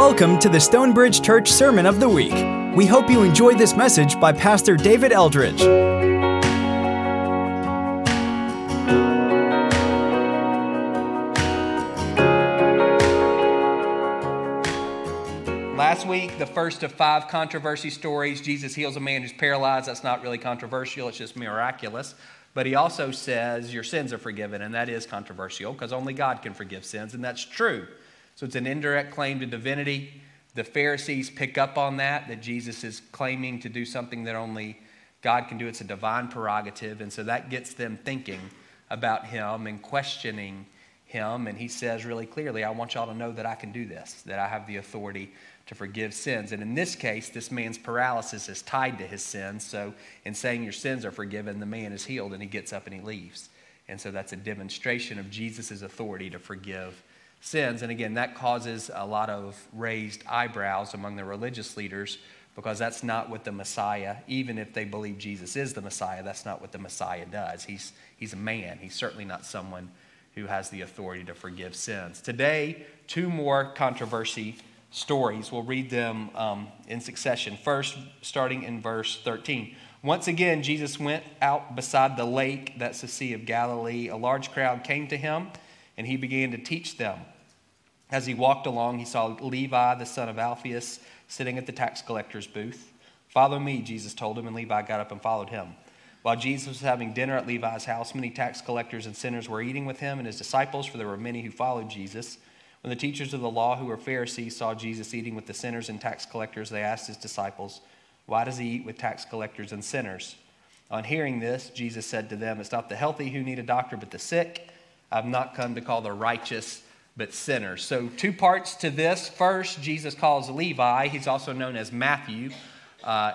Welcome to the Stonebridge Church Sermon of the Week. We hope you enjoy this message by Pastor David Eldridge. Last week, the first of five controversy stories, Jesus heals a man who's paralyzed. That's not really controversial, it's just miraculous. But he also says, Your sins are forgiven, and that is controversial because only God can forgive sins, and that's true. So it's an indirect claim to divinity. The Pharisees pick up on that, that Jesus is claiming to do something that only God can do. It's a divine prerogative. And so that gets them thinking about him and questioning him. And he says really clearly, I want y'all to know that I can do this, that I have the authority to forgive sins. And in this case, this man's paralysis is tied to his sins. So in saying your sins are forgiven, the man is healed and he gets up and he leaves. And so that's a demonstration of Jesus' authority to forgive sins. And again, that causes a lot of raised eyebrows among the religious leaders because that's not what the Messiah, even if they believe Jesus is the Messiah, that's not what the Messiah does. He's, he's a man, he's certainly not someone who has the authority to forgive sins. Today, two more controversy stories. We'll read them um, in succession. First, starting in verse 13. Once again, Jesus went out beside the lake, that's the Sea of Galilee. A large crowd came to him, and he began to teach them. As he walked along, he saw Levi, the son of Alphaeus, sitting at the tax collector's booth. Follow me, Jesus told him, and Levi got up and followed him. While Jesus was having dinner at Levi's house, many tax collectors and sinners were eating with him and his disciples, for there were many who followed Jesus. When the teachers of the law, who were Pharisees, saw Jesus eating with the sinners and tax collectors, they asked his disciples, Why does he eat with tax collectors and sinners? On hearing this, Jesus said to them, It's not the healthy who need a doctor, but the sick. I've not come to call the righteous but sinners. So, two parts to this. First, Jesus calls Levi, he's also known as Matthew, uh,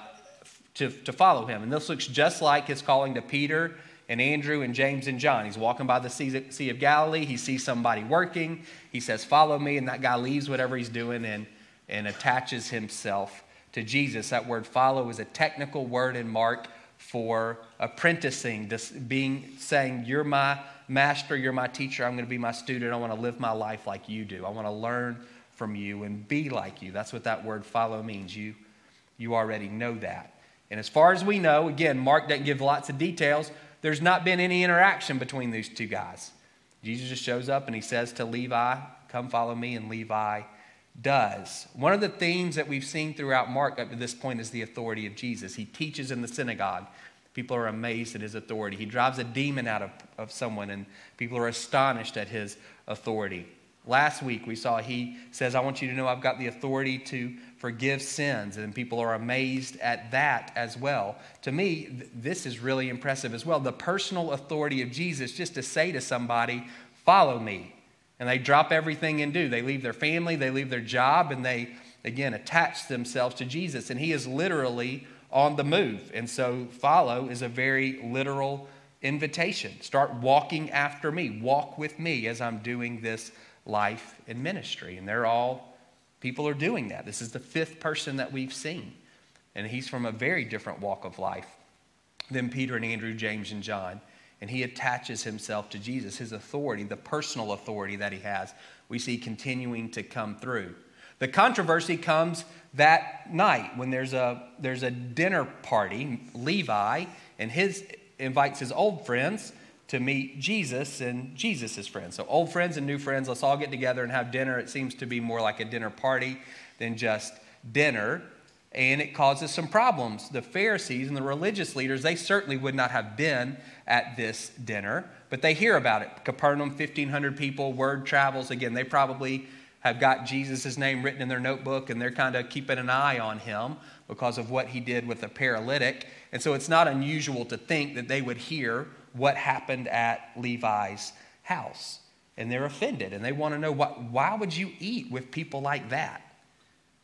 to, to follow him. And this looks just like his calling to Peter and Andrew and James and John. He's walking by the sea, sea of Galilee. He sees somebody working. He says, Follow me. And that guy leaves whatever he's doing and, and attaches himself to Jesus. That word follow is a technical word in Mark for apprenticing, this being saying, You're my Master, you're my teacher. I'm going to be my student. I want to live my life like you do. I want to learn from you and be like you. That's what that word follow means. You, you already know that. And as far as we know, again, Mark doesn't give lots of details. There's not been any interaction between these two guys. Jesus just shows up and he says to Levi, Come follow me, and Levi does. One of the themes that we've seen throughout Mark up to this point is the authority of Jesus. He teaches in the synagogue. People are amazed at his authority. He drives a demon out of, of someone, and people are astonished at his authority. Last week, we saw he says, I want you to know I've got the authority to forgive sins, and people are amazed at that as well. To me, th- this is really impressive as well. The personal authority of Jesus just to say to somebody, Follow me. And they drop everything and do. They leave their family, they leave their job, and they, again, attach themselves to Jesus. And he is literally on the move. And so, follow is a very literal invitation. Start walking after me, walk with me as I'm doing this life in ministry. And they're all, people are doing that. This is the fifth person that we've seen. And he's from a very different walk of life than Peter and Andrew, James, and John. And he attaches himself to Jesus, his authority, the personal authority that he has, we see continuing to come through. The controversy comes that night when there's a, there's a dinner party. Levi and his invites his old friends to meet Jesus and Jesus' friends. So, old friends and new friends, let's all get together and have dinner. It seems to be more like a dinner party than just dinner. And it causes some problems. The Pharisees and the religious leaders, they certainly would not have been at this dinner, but they hear about it. Capernaum, 1,500 people, word travels. Again, they probably have got Jesus' name written in their notebook and they're kind of keeping an eye on him because of what he did with the paralytic. And so it's not unusual to think that they would hear what happened at Levi's house. And they're offended and they want to know why, why would you eat with people like that?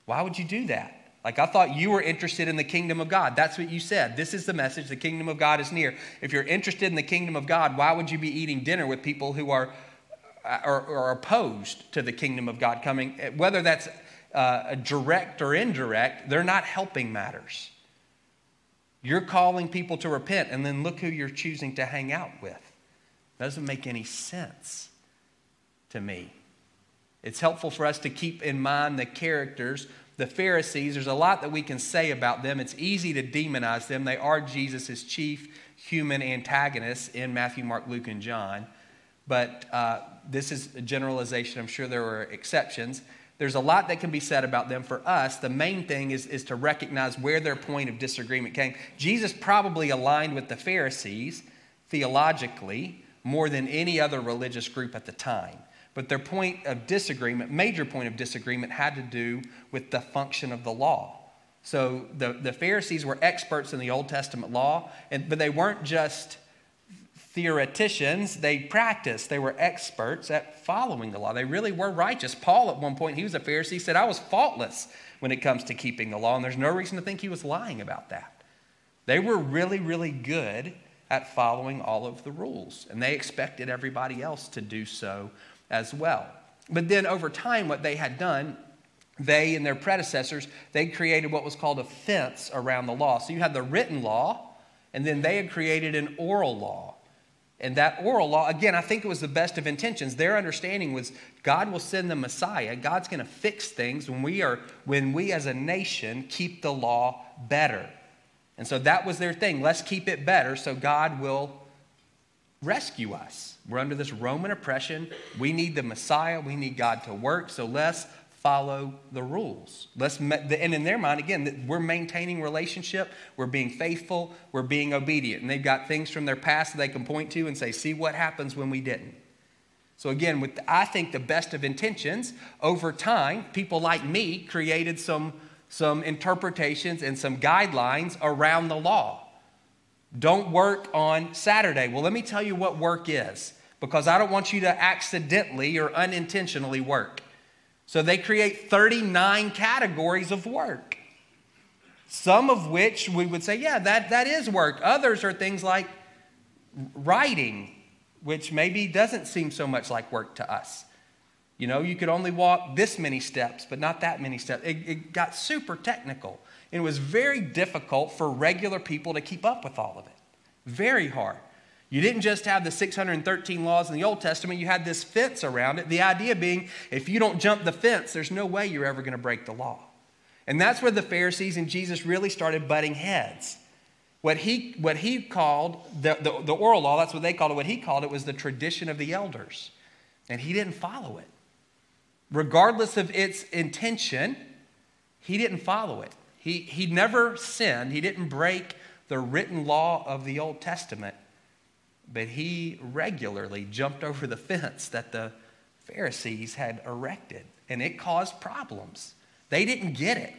Why would you do that? Like, I thought you were interested in the kingdom of God. That's what you said. This is the message the kingdom of God is near. If you're interested in the kingdom of God, why would you be eating dinner with people who are or, or opposed to the kingdom of God coming, whether that's uh, direct or indirect, they're not helping matters. You're calling people to repent, and then look who you're choosing to hang out with. Doesn't make any sense to me. It's helpful for us to keep in mind the characters. The Pharisees, there's a lot that we can say about them. It's easy to demonize them. They are Jesus' chief human antagonists in Matthew, Mark, Luke, and John. But uh, this is a generalization. I'm sure there were exceptions. There's a lot that can be said about them. For us, the main thing is, is to recognize where their point of disagreement came. Jesus probably aligned with the Pharisees theologically more than any other religious group at the time. But their point of disagreement, major point of disagreement, had to do with the function of the law. So the, the Pharisees were experts in the Old Testament law, and, but they weren't just theoreticians, they practiced. They were experts at following the law. They really were righteous. Paul, at one point, he was a Pharisee, said, I was faultless when it comes to keeping the law, and there's no reason to think he was lying about that. They were really, really good at following all of the rules, and they expected everybody else to do so as well. But then over time, what they had done, they and their predecessors, they created what was called a fence around the law. So you had the written law, and then they had created an oral law. And that oral law, again, I think it was the best of intentions. Their understanding was God will send the Messiah. God's going to fix things when we are when we as a nation keep the law better. And so that was their thing. Let's keep it better so God will rescue us. We're under this Roman oppression. We need the Messiah. We need God to work. So let's follow the rules. Let's and in their mind again, we're maintaining relationship, we're being faithful, we're being obedient. And they've got things from their past that they can point to and say, "See what happens when we didn't." So again, with I think the best of intentions, over time, people like me created some some interpretations and some guidelines around the law. Don't work on Saturday. Well, let me tell you what work is because I don't want you to accidentally or unintentionally work. So they create 39 categories of work. Some of which we would say, yeah, that, that is work. Others are things like writing, which maybe doesn't seem so much like work to us. You know, you could only walk this many steps, but not that many steps. It, it got super technical. It was very difficult for regular people to keep up with all of it. Very hard. You didn't just have the 613 laws in the Old Testament, you had this fence around it. The idea being if you don't jump the fence, there's no way you're ever going to break the law. And that's where the Pharisees and Jesus really started butting heads. What he, what he called the, the, the oral law, that's what they called it, what he called it was the tradition of the elders. And he didn't follow it. Regardless of its intention, he didn't follow it. He, he never sinned, he didn't break the written law of the Old Testament, but he regularly jumped over the fence that the Pharisees had erected, and it caused problems. They didn't get it.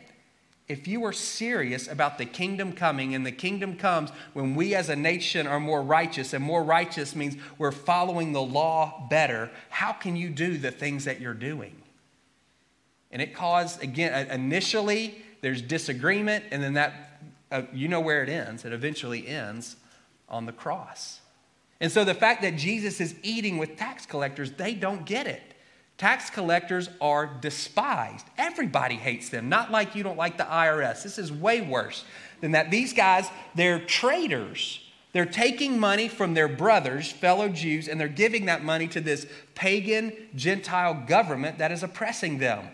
If you are serious about the kingdom coming, and the kingdom comes when we as a nation are more righteous, and more righteous means we're following the law better, how can you do the things that you're doing? And it caused, again, initially, there's disagreement, and then that, uh, you know where it ends. It eventually ends on the cross. And so the fact that Jesus is eating with tax collectors, they don't get it. Tax collectors are despised. Everybody hates them, not like you don't like the IRS. This is way worse than that. These guys, they're traitors. They're taking money from their brothers, fellow Jews, and they're giving that money to this pagan Gentile government that is oppressing them.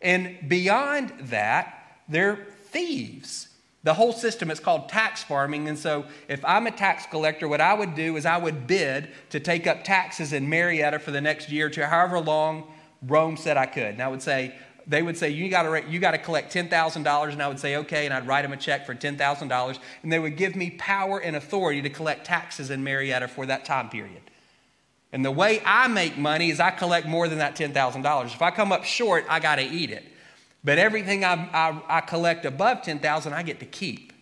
And beyond that, they're thieves. The whole system is called tax farming. And so, if I'm a tax collector, what I would do is I would bid to take up taxes in Marietta for the next year or to however long Rome said I could. And I would say, they would say, You got to you gotta collect $10,000. And I would say, Okay. And I'd write them a check for $10,000. And they would give me power and authority to collect taxes in Marietta for that time period. And the way I make money is I collect more than that $10,000. If I come up short, I got to eat it. But everything I, I, I collect above 10,000, I get to keep.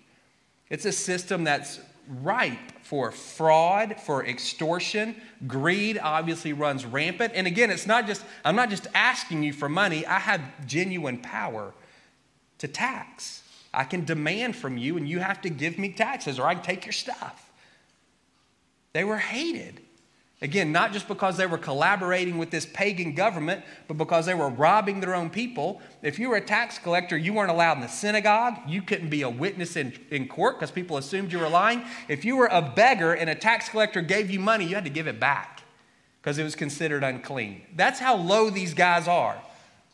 It's a system that's ripe for fraud, for extortion. Greed obviously runs rampant. And again, it's not just, I'm not just asking you for money, I have genuine power to tax. I can demand from you, and you have to give me taxes, or I can take your stuff. They were hated. Again, not just because they were collaborating with this pagan government, but because they were robbing their own people. If you were a tax collector, you weren't allowed in the synagogue. You couldn't be a witness in, in court because people assumed you were lying. If you were a beggar and a tax collector gave you money, you had to give it back. because it was considered unclean. That's how low these guys are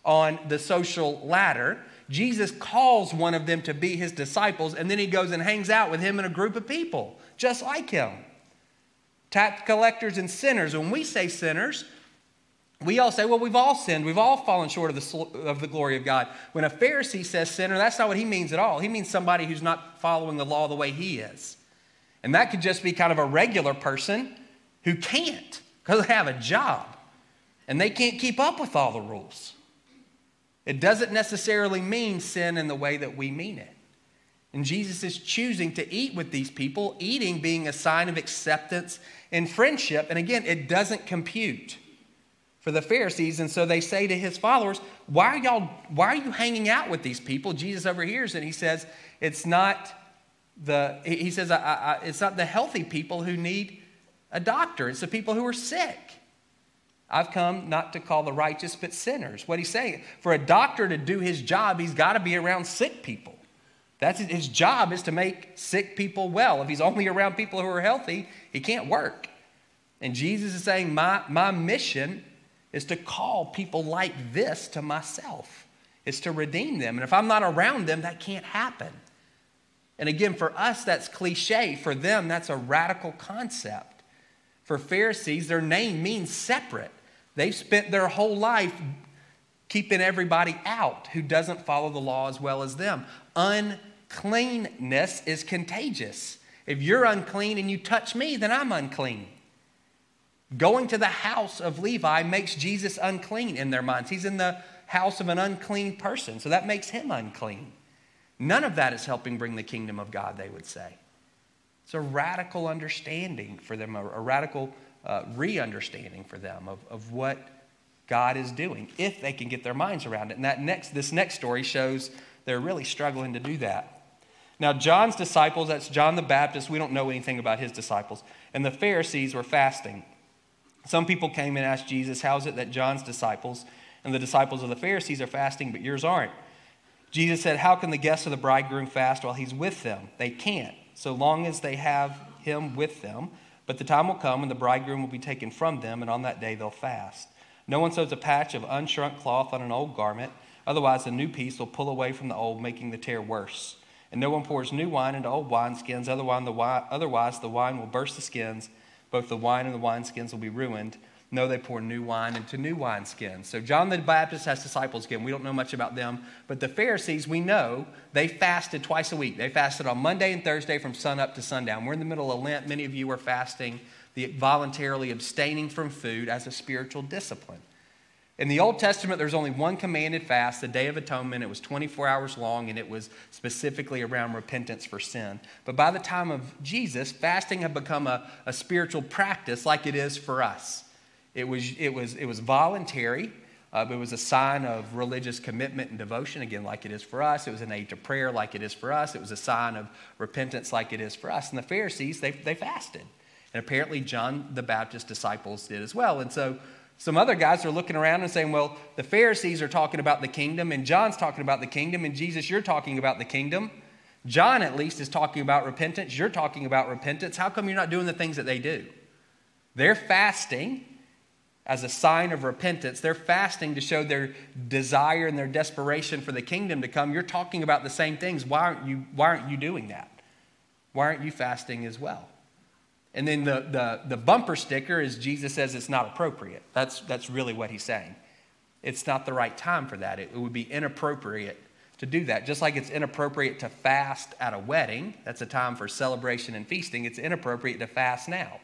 on the social ladder. Jesus calls one of them to be his disciples, and then he goes and hangs out with him and a group of people just like him. Tax collectors and sinners. When we say sinners, we all say, well, we've all sinned. We've all fallen short of the, of the glory of God. When a Pharisee says sinner, that's not what he means at all. He means somebody who's not following the law the way he is. And that could just be kind of a regular person who can't because they have a job and they can't keep up with all the rules. It doesn't necessarily mean sin in the way that we mean it. And Jesus is choosing to eat with these people, eating being a sign of acceptance and friendship. And again, it doesn't compute for the Pharisees. And so they say to his followers, Why are y'all, why are you hanging out with these people? Jesus overhears and he says, It's not the, he says, I, I, it's not the healthy people who need a doctor, it's the people who are sick. I've come not to call the righteous, but sinners. What he's saying, for a doctor to do his job, he's got to be around sick people. That's his job is to make sick people well. If he's only around people who are healthy, he can't work. And Jesus is saying, My, my mission is to call people like this to myself. It's to redeem them. And if I'm not around them, that can't happen. And again, for us, that's cliche. For them, that's a radical concept. For Pharisees, their name means separate. They've spent their whole life keeping everybody out who doesn't follow the law as well as them. Uncleanness is contagious. If you're unclean and you touch me, then I'm unclean. Going to the house of Levi makes Jesus unclean in their minds. He's in the house of an unclean person, so that makes him unclean. None of that is helping bring the kingdom of God, they would say. It's a radical understanding for them, a, radical uh, re understanding for them of, of what God is doing, if they can get their minds around it. And that next, this next story shows they're really struggling to do that. Now, John's disciples, that's John the Baptist, we don't know anything about his disciples, and the Pharisees were fasting. Some people came and asked Jesus, How is it that John's disciples and the disciples of the Pharisees are fasting, but yours aren't? Jesus said, How can the guests of the bridegroom fast while he's with them? They can't, so long as they have him with them. But the time will come when the bridegroom will be taken from them, and on that day they'll fast. No one sews a patch of unshrunk cloth on an old garment, otherwise, the new piece will pull away from the old, making the tear worse. And no one pours new wine into old wineskins, otherwise, the wine will burst the skins both the wine and the wineskins will be ruined. No, they pour new wine into new wineskins. So John the Baptist has disciples again. We don't know much about them. But the Pharisees, we know, they fasted twice a week. They fasted on Monday and Thursday from sunup to sundown. We're in the middle of Lent. Many of you are fasting, the voluntarily abstaining from food as a spiritual discipline. In the Old Testament, there's only one commanded fast, the Day of Atonement. It was 24 hours long and it was specifically around repentance for sin. But by the time of Jesus, fasting had become a, a spiritual practice like it is for us. It was, it was, it was voluntary, uh, it was a sign of religious commitment and devotion, again, like it is for us. It was an aid to prayer, like it is for us. It was a sign of repentance, like it is for us. And the Pharisees, they, they fasted. And apparently, John the Baptist disciples did as well. And so, some other guys are looking around and saying, well, the Pharisees are talking about the kingdom, and John's talking about the kingdom, and Jesus, you're talking about the kingdom. John, at least, is talking about repentance. You're talking about repentance. How come you're not doing the things that they do? They're fasting as a sign of repentance. They're fasting to show their desire and their desperation for the kingdom to come. You're talking about the same things. Why aren't you, why aren't you doing that? Why aren't you fasting as well? And then the, the, the bumper sticker is Jesus says it's not appropriate. That's, that's really what he's saying. It's not the right time for that. It, it would be inappropriate to do that. Just like it's inappropriate to fast at a wedding, that's a time for celebration and feasting, it's inappropriate to fast now.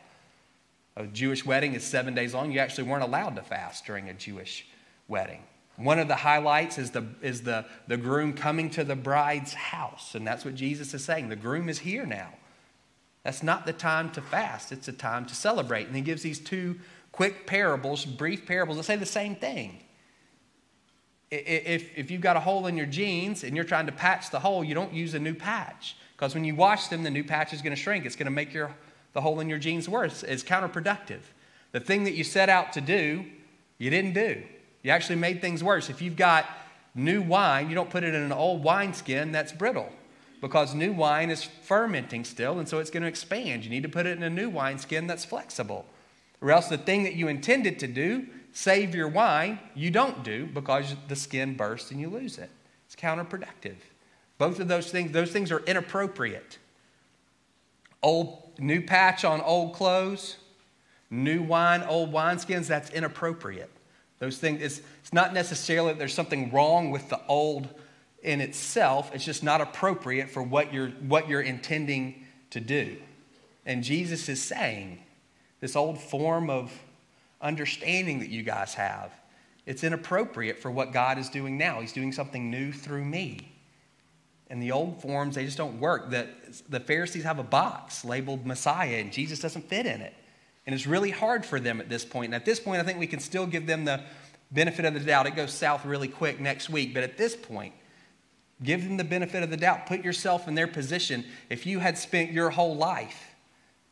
A Jewish wedding is seven days long. You actually weren't allowed to fast during a Jewish wedding. One of the highlights is the, is the, the groom coming to the bride's house. And that's what Jesus is saying. The groom is here now. That's not the time to fast, it's a time to celebrate. And he gives these two quick parables, brief parables that say the same thing. If, if you've got a hole in your jeans and you're trying to patch the hole, you don't use a new patch. Because when you wash them, the new patch is going to shrink. It's going to make your, the hole in your jeans worse. It's counterproductive. The thing that you set out to do, you didn't do. You actually made things worse. If you've got new wine, you don't put it in an old wineskin that's brittle because new wine is fermenting still, and so it's going to expand. You need to put it in a new wineskin that's flexible. Or else the thing that you intended to do, save your wine, you don't do because the skin bursts and you lose it. It's counterproductive. Both of those things, those things are inappropriate. Old new patch on old clothes, new wine, old wineskins, that's inappropriate. Those things, it's, it's not necessarily that there's something wrong with the old in itself, it's just not appropriate for what you're, what you're intending to do. And Jesus is saying, this old form of understanding that you guys have, it's inappropriate for what God is doing now. He's doing something new through me. And the old forms, they just don't work. The, the Pharisees have a box labeled Messiah, and Jesus doesn't fit in it. And it's really hard for them at this point. And at this point, I think we can still give them the benefit of the doubt. It goes south really quick next week. But at this point, give them the benefit of the doubt. Put yourself in their position. If you had spent your whole life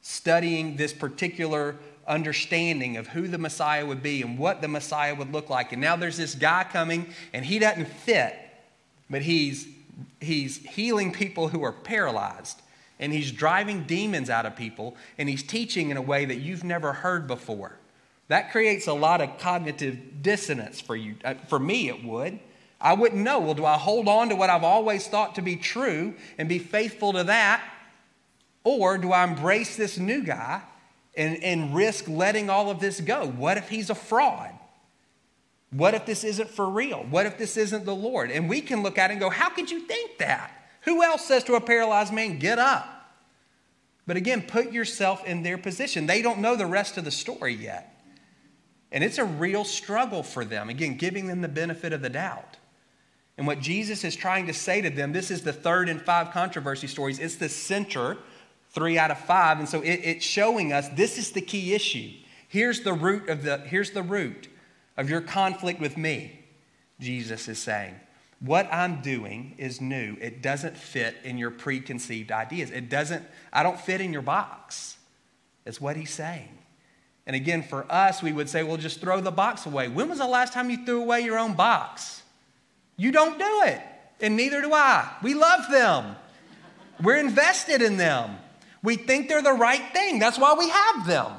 studying this particular understanding of who the Messiah would be and what the Messiah would look like, and now there's this guy coming and he doesn't fit, but he's he's healing people who are paralyzed and he's driving demons out of people and he's teaching in a way that you've never heard before. That creates a lot of cognitive dissonance for you. Uh, for me, it would. I wouldn't know. Well, do I hold on to what I've always thought to be true and be faithful to that? Or do I embrace this new guy and, and risk letting all of this go? What if he's a fraud? What if this isn't for real? What if this isn't the Lord? And we can look at it and go, How could you think that? Who else says to a paralyzed man, Get up? But again, put yourself in their position. They don't know the rest of the story yet. And it's a real struggle for them. Again, giving them the benefit of the doubt. And what Jesus is trying to say to them, this is the third in five controversy stories. It's the center, three out of five. And so it, it's showing us this is the key issue. Here's the root of the, here's the root of your conflict with me, Jesus is saying. What I'm doing is new. It doesn't fit in your preconceived ideas. It doesn't, I don't fit in your box. That's what he's saying. And again, for us, we would say, well, just throw the box away. When was the last time you threw away your own box? You don't do it, and neither do I. We love them, we're invested in them. We think they're the right thing. That's why we have them.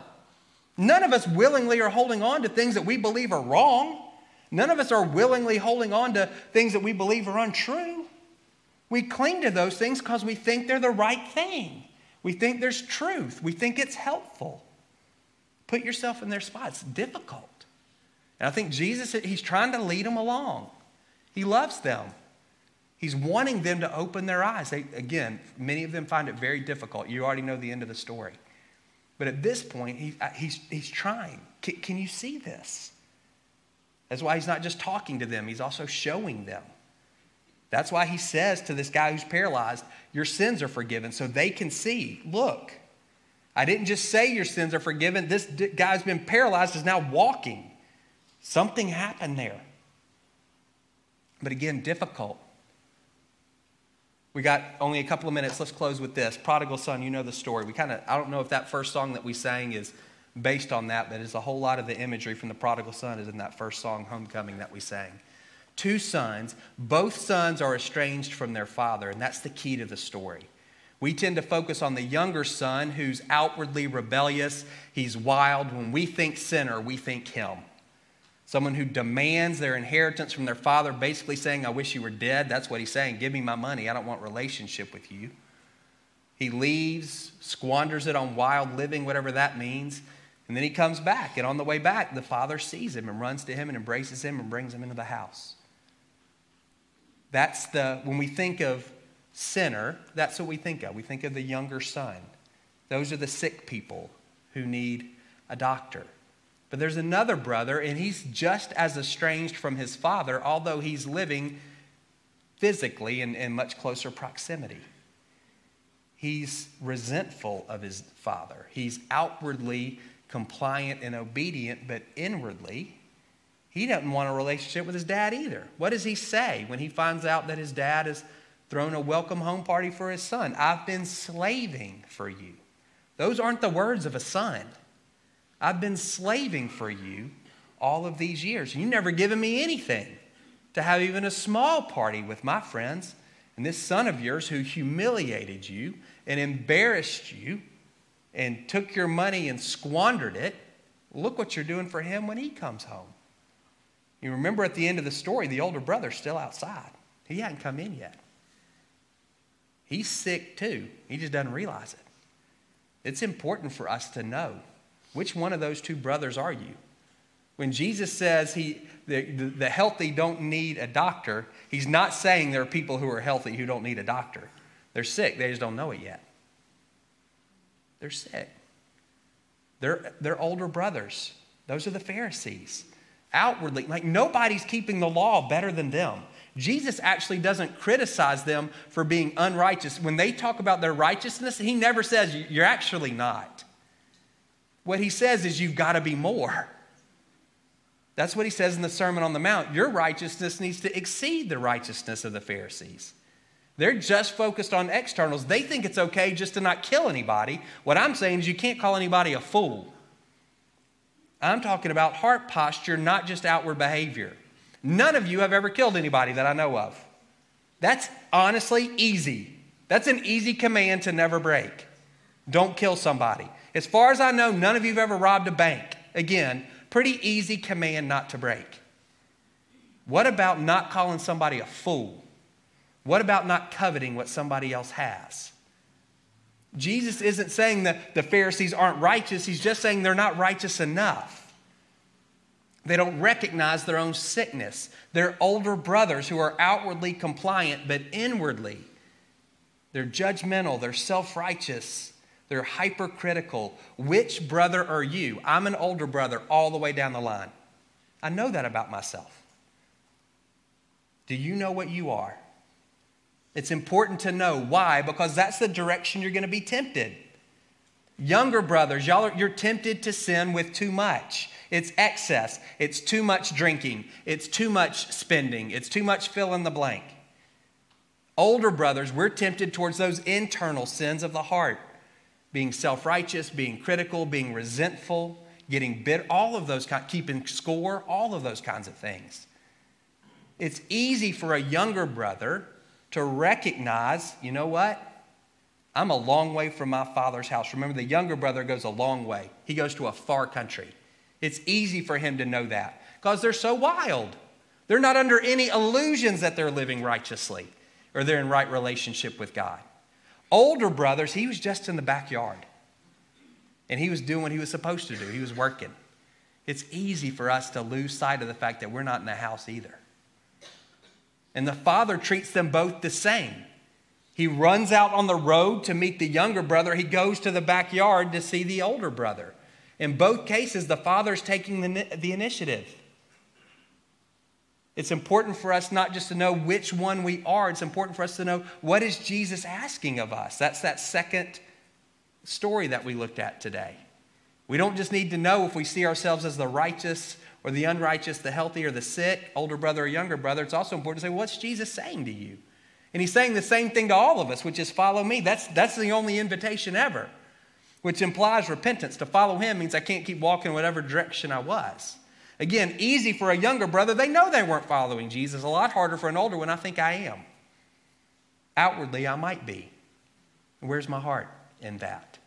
None of us willingly are holding on to things that we believe are wrong. None of us are willingly holding on to things that we believe are untrue. We cling to those things because we think they're the right thing. We think there's truth. We think it's helpful. Put yourself in their spot. It's difficult. And I think Jesus, he's trying to lead them along. He loves them. He's wanting them to open their eyes. They, again, many of them find it very difficult. You already know the end of the story. But at this point, he, uh, he's, he's trying. Can, can you see this? That's why he's not just talking to them, he's also showing them. That's why he says to this guy who's paralyzed, Your sins are forgiven, so they can see. Look, I didn't just say your sins are forgiven. This guy's been paralyzed, is now walking. Something happened there. But again, difficult. We got only a couple of minutes. Let's close with this. Prodigal son, you know the story. We kind of, I don't know if that first song that we sang is based on that, but it's a whole lot of the imagery from the prodigal son is in that first song, Homecoming, that we sang. Two sons, both sons are estranged from their father, and that's the key to the story. We tend to focus on the younger son who's outwardly rebellious, he's wild. When we think sinner, we think him someone who demands their inheritance from their father, basically saying, I wish you were dead. That's what he's saying. Give me my money. I don't want relationship with you. He leaves, squanders it on wild living, whatever that means. And then he comes back. And on the way back, the father sees him and runs to him and embraces him and brings him into the house. That's the, when we think of sinner, that's what we think of. We think of the younger son. Those are the sick people who need a doctor. But there's another brother, and he's just as estranged from his father, although he's living physically in, in much closer proximity. He's resentful of his father. He's outwardly compliant and obedient, but inwardly, he doesn't want a relationship with his dad either. What does he say when he finds out that his dad has thrown a welcome home party for his son? I've been slaving for you. Those aren't the words of a son. I've been slaving for you all of these years. You've never given me anything to have even a small party with my friends. And this son of yours who humiliated you and embarrassed you and took your money and squandered it, Look what you're doing for him when he comes home. You remember at the end of the story, the older brother's still outside. He hadn't come in yet. He's sick too. He just doesn't realize it. It's important for us to know which one of those two brothers are you? When Jesus says he, the, the, healthy don't need a doctor, he's not saying there are people who are healthy who don't need a doctor. They're sick, they just don't know it yet. They're sick. They're, they're older brothers. Those are the Pharisees. Outwardly, like nobody's keeping the law better than them. Jesus actually doesn't criticize them for being unrighteous. When they talk about their righteousness, he never says, You're actually not. What he says is, You've got to be more. That's what he says in the Sermon on the Mount. Your righteousness needs to exceed the righteousness of the Pharisees. They're just focused on externals. They think it's okay just to not kill anybody. What I'm saying is, you can't call anybody a fool. I'm talking about heart posture, not just outward behavior. None of you have ever killed anybody that I know of. That's honestly easy. That's an easy command to never break. Don't kill somebody. As far as I know, none of you have ever robbed a bank. Again, pretty easy command not to break. What about not calling somebody a fool? What about not coveting what somebody else has? Jesus isn't saying that the Pharisees aren't righteous, he's just saying they're not righteous enough. They don't recognize their own sickness. They're older brothers who are outwardly compliant, but inwardly, they're judgmental, they're self righteous, they're hypercritical. Which brother are you? I'm an older brother all the way down the line. I know that about myself. Do you know what you are? It's important to know why, because that's the direction you're going to be tempted. Younger brothers, y'all are, you're tempted to sin with too much. It's excess. It's too much drinking. It's too much spending. It's too much fill in the blank. Older brothers, we're tempted towards those internal sins of the heart being self righteous, being critical, being resentful, getting bitter, all of those, keeping score, all of those kinds of things. It's easy for a younger brother to recognize, you know what? I'm a long way from my father's house. Remember, the younger brother goes a long way, he goes to a far country. It's easy for him to know that because they're so wild. They're not under any illusions that they're living righteously or they're in right relationship with God. Older brothers, he was just in the backyard and he was doing what he was supposed to do. He was working. It's easy for us to lose sight of the fact that we're not in the house either. And the father treats them both the same. He runs out on the road to meet the younger brother. He goes to the backyard to see the older brother. In both cases, the Father's taking the, the initiative. It's important for us not just to know which one we are, it's important for us to know what is Jesus asking of us. That's that second story that we looked at today. We don't just need to know if we see ourselves as the righteous or the unrighteous, the healthy or the sick, older brother or younger brother. It's also important to say, what's Jesus saying to you? And he's saying the same thing to all of us, which is follow me. That's, that's the only invitation ever which implies repentance. To follow him means I can't keep walking whatever direction I was. Again, easy for a younger brother. They know they weren't following Jesus. A lot harder for an older one. I think I am. Outwardly, I might be. Where's my heart in that?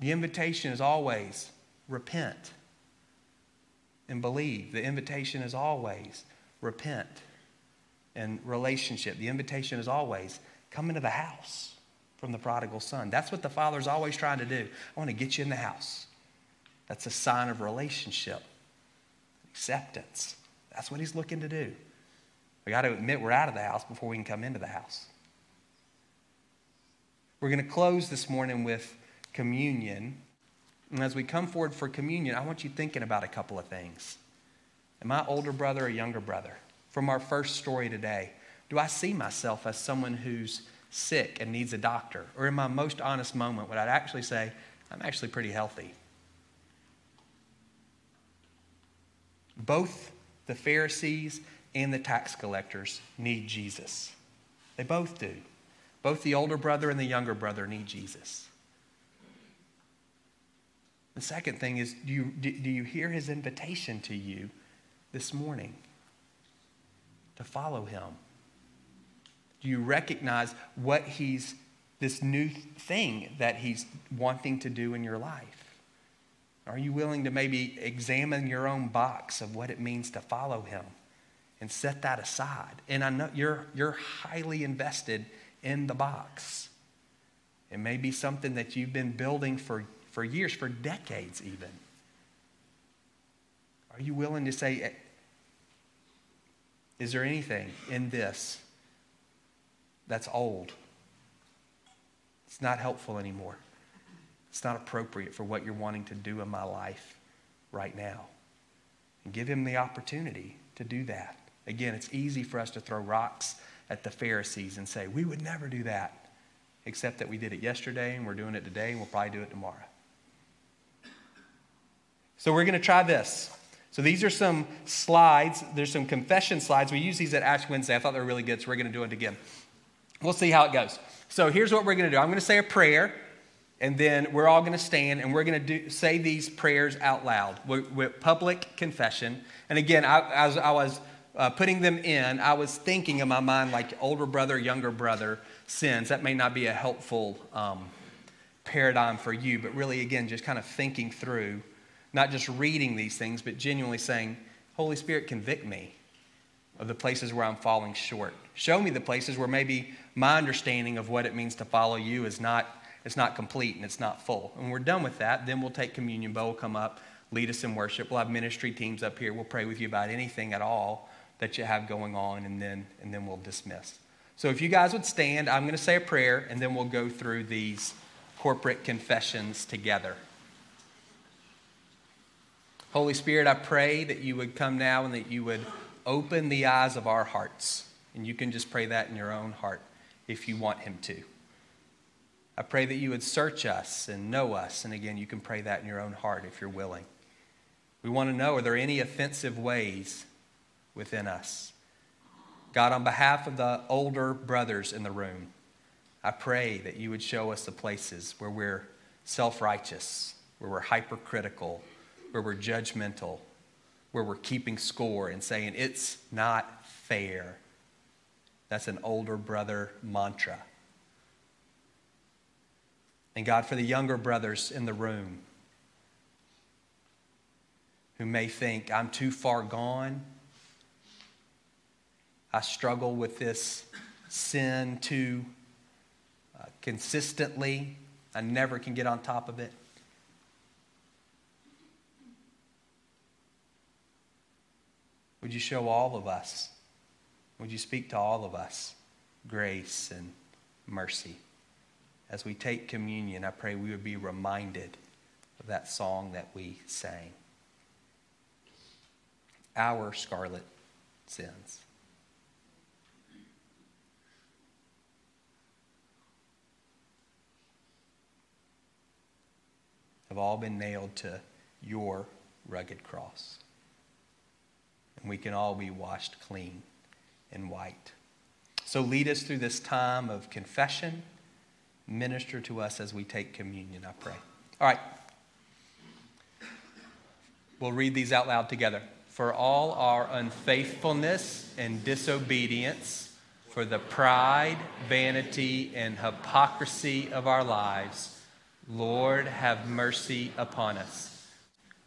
The invitation is always repent and believe. The invitation is always repent and relationship. The invitation is always come into the house from the prodigal son. That's what the father's always trying to do. I want to get you in the house. That's a sign of relationship, acceptance. That's what he's looking to do. We got to admit we're out of the house before we can come into the house. We're going to close this morning with communion. And as we come forward for communion, I want you thinking about a couple of things. Am I older brother or younger brother? From our first story today, do I see myself as someone who's sick and needs a doctor? Or in my most honest moment, would I actually say, I'm actually pretty healthy? Both the Pharisees and the tax collectors need Jesus. They both do. Both the older brother and the younger brother need Jesus. The second thing is do you, do you hear his invitation to you this morning to follow him? Do you recognize what he's, this new thing that he's wanting to do in your life? Are you willing to maybe examine your own box of what it means to follow him and set that aside? And I know you're, you're highly invested in the box. It may be something that you've been building for, for years, for decades even. Are you willing to say, eh, is there anything in this that's old? It's not helpful anymore. It's not appropriate for what you're wanting to do in my life right now. And give him the opportunity to do that. Again, it's easy for us to throw rocks at the Pharisees and say, we would never do that, except that we did it yesterday and we're doing it today and we'll probably do it tomorrow. So we're going to try this. So these are some slides. There's some confession slides. We use these at Ash Wednesday. I thought they were really good, so we're going to do it again. We'll see how it goes. So here's what we're going to do I'm going to say a prayer, and then we're all going to stand and we're going to say these prayers out loud with, public confession. And again, I, as I was uh, putting them in, I was thinking in my mind like older brother, younger brother sins. That may not be a helpful um, paradigm for you, but really, again, just kind of thinking through, not just reading these things, but genuinely saying, Holy Spirit, convict me of the places where I'm falling short. Show me the places where maybe my understanding of what it means to follow you is not, it's not complete and it's not full. And we're done with that, then we'll take communion. Bo will come up, lead us in worship. We'll have ministry teams up here. We'll pray with you about anything at all that you have going on, and then, and then we'll dismiss. So if you guys would stand, I'm going to say a prayer, and then we'll go through these corporate confessions together. Holy Spirit, I pray that you would come now and that you would open the eyes of our hearts. And you can just pray that in your own heart if you want Him to. I pray that you would search us and know us. And again, you can pray that in your own heart if you're willing. We want to know are there any offensive ways within us? God, on behalf of the older brothers in the room, I pray that you would show us the places where we're self righteous, where we're hypercritical, where we're judgmental, where we're keeping score and saying, it's not fair. That's an older brother mantra. And God, for the younger brothers in the room who may think, I'm too far gone, I struggle with this sin too uh, consistently, I never can get on top of it. Would you show all of us? Would you speak to all of us grace and mercy? As we take communion, I pray we would be reminded of that song that we sang. Our scarlet sins. Have all been nailed to your rugged cross and we can all be washed clean and white. So lead us through this time of confession. Minister to us as we take communion, I pray. All right. We'll read these out loud together. For all our unfaithfulness and disobedience, for the pride, vanity, and hypocrisy of our lives, Lord, have mercy upon us.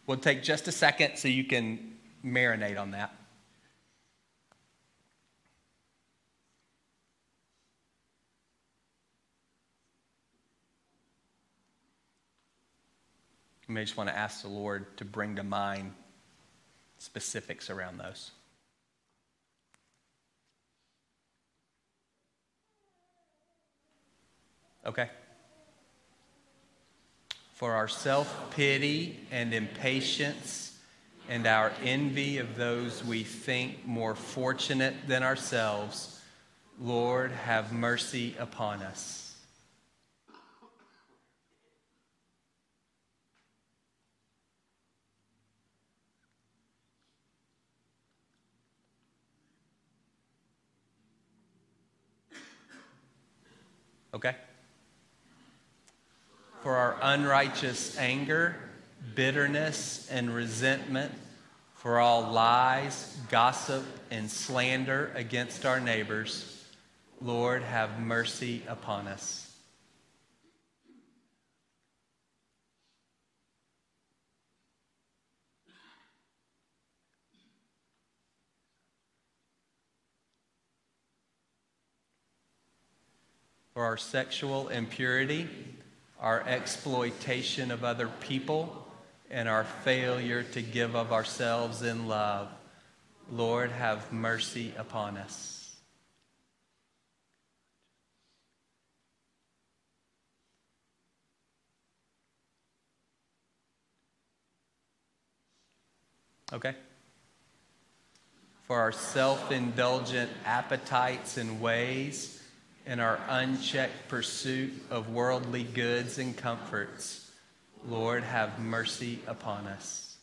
We'll take just a second so you can marinate on that. You may just want to ask the Lord to bring to mind specifics around those. Okay. For our self pity and impatience and our envy of those we think more fortunate than ourselves, Lord, have mercy upon us. Okay? For our unrighteous anger bitterness, and resentment, for all lies, gossip, and slander against our neighbors, Lord, have mercy upon us. For our sexual impurity, our exploitation of other people, and our failure to give of ourselves in love. Lord, have mercy upon us. Okay? For our self indulgent appetites and ways, and our unchecked pursuit of worldly goods and comforts, Lord, have mercy upon us.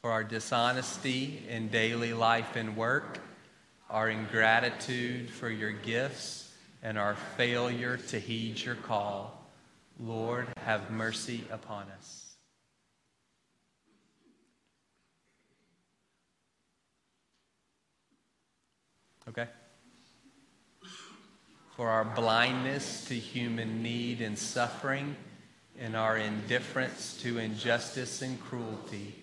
For our dishonesty in daily life and work, our ingratitude for your gifts, and our failure to heed your call, Lord, have mercy upon us. Okay? For our blindness to human need and suffering, and our indifference to injustice and cruelty,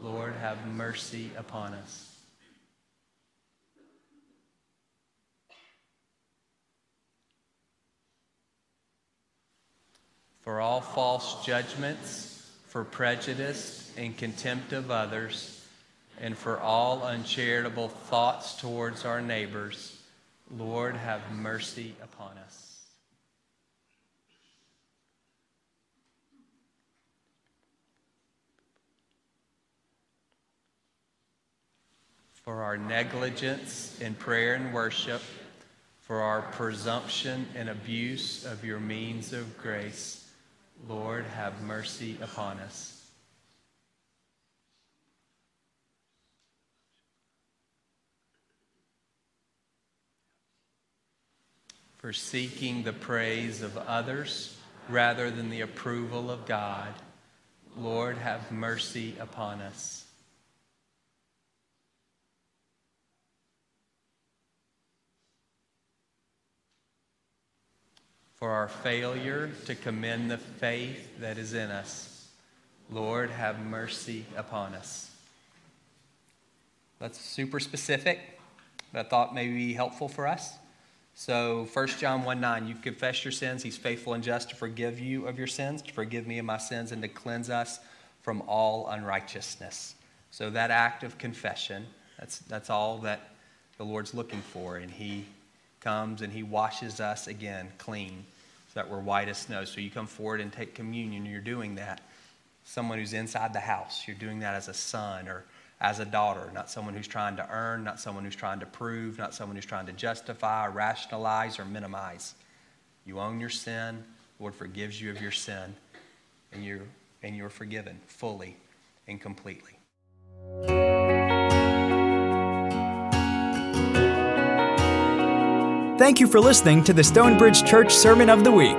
Lord, have mercy upon us. For all false judgments, for prejudice and contempt of others, and for all uncharitable thoughts towards our neighbors, Lord, have mercy upon us. For our negligence in prayer and worship, for our presumption and abuse of your means of grace, Lord, have mercy upon us. for seeking the praise of others rather than the approval of God. Lord, have mercy upon us. For our failure to commend the faith that is in us, Lord, have mercy upon us. That's super specific, but I thought may be helpful for us. So 1 John 1 9, you confess your sins. He's faithful and just to forgive you of your sins, to forgive me of my sins, and to cleanse us from all unrighteousness. So that act of confession, that's, that's all that the Lord's looking for. And He comes and He washes us again clean so that we're white as snow. So you come forward and take communion, you're doing that. Someone who's inside the house, you're doing that as a son or as a daughter, not someone who's trying to earn, not someone who's trying to prove, not someone who's trying to justify, or rationalize, or minimize. You own your sin. The Lord forgives you of your sin, and you're, and you're forgiven fully and completely. Thank you for listening to the Stonebridge Church Sermon of the Week.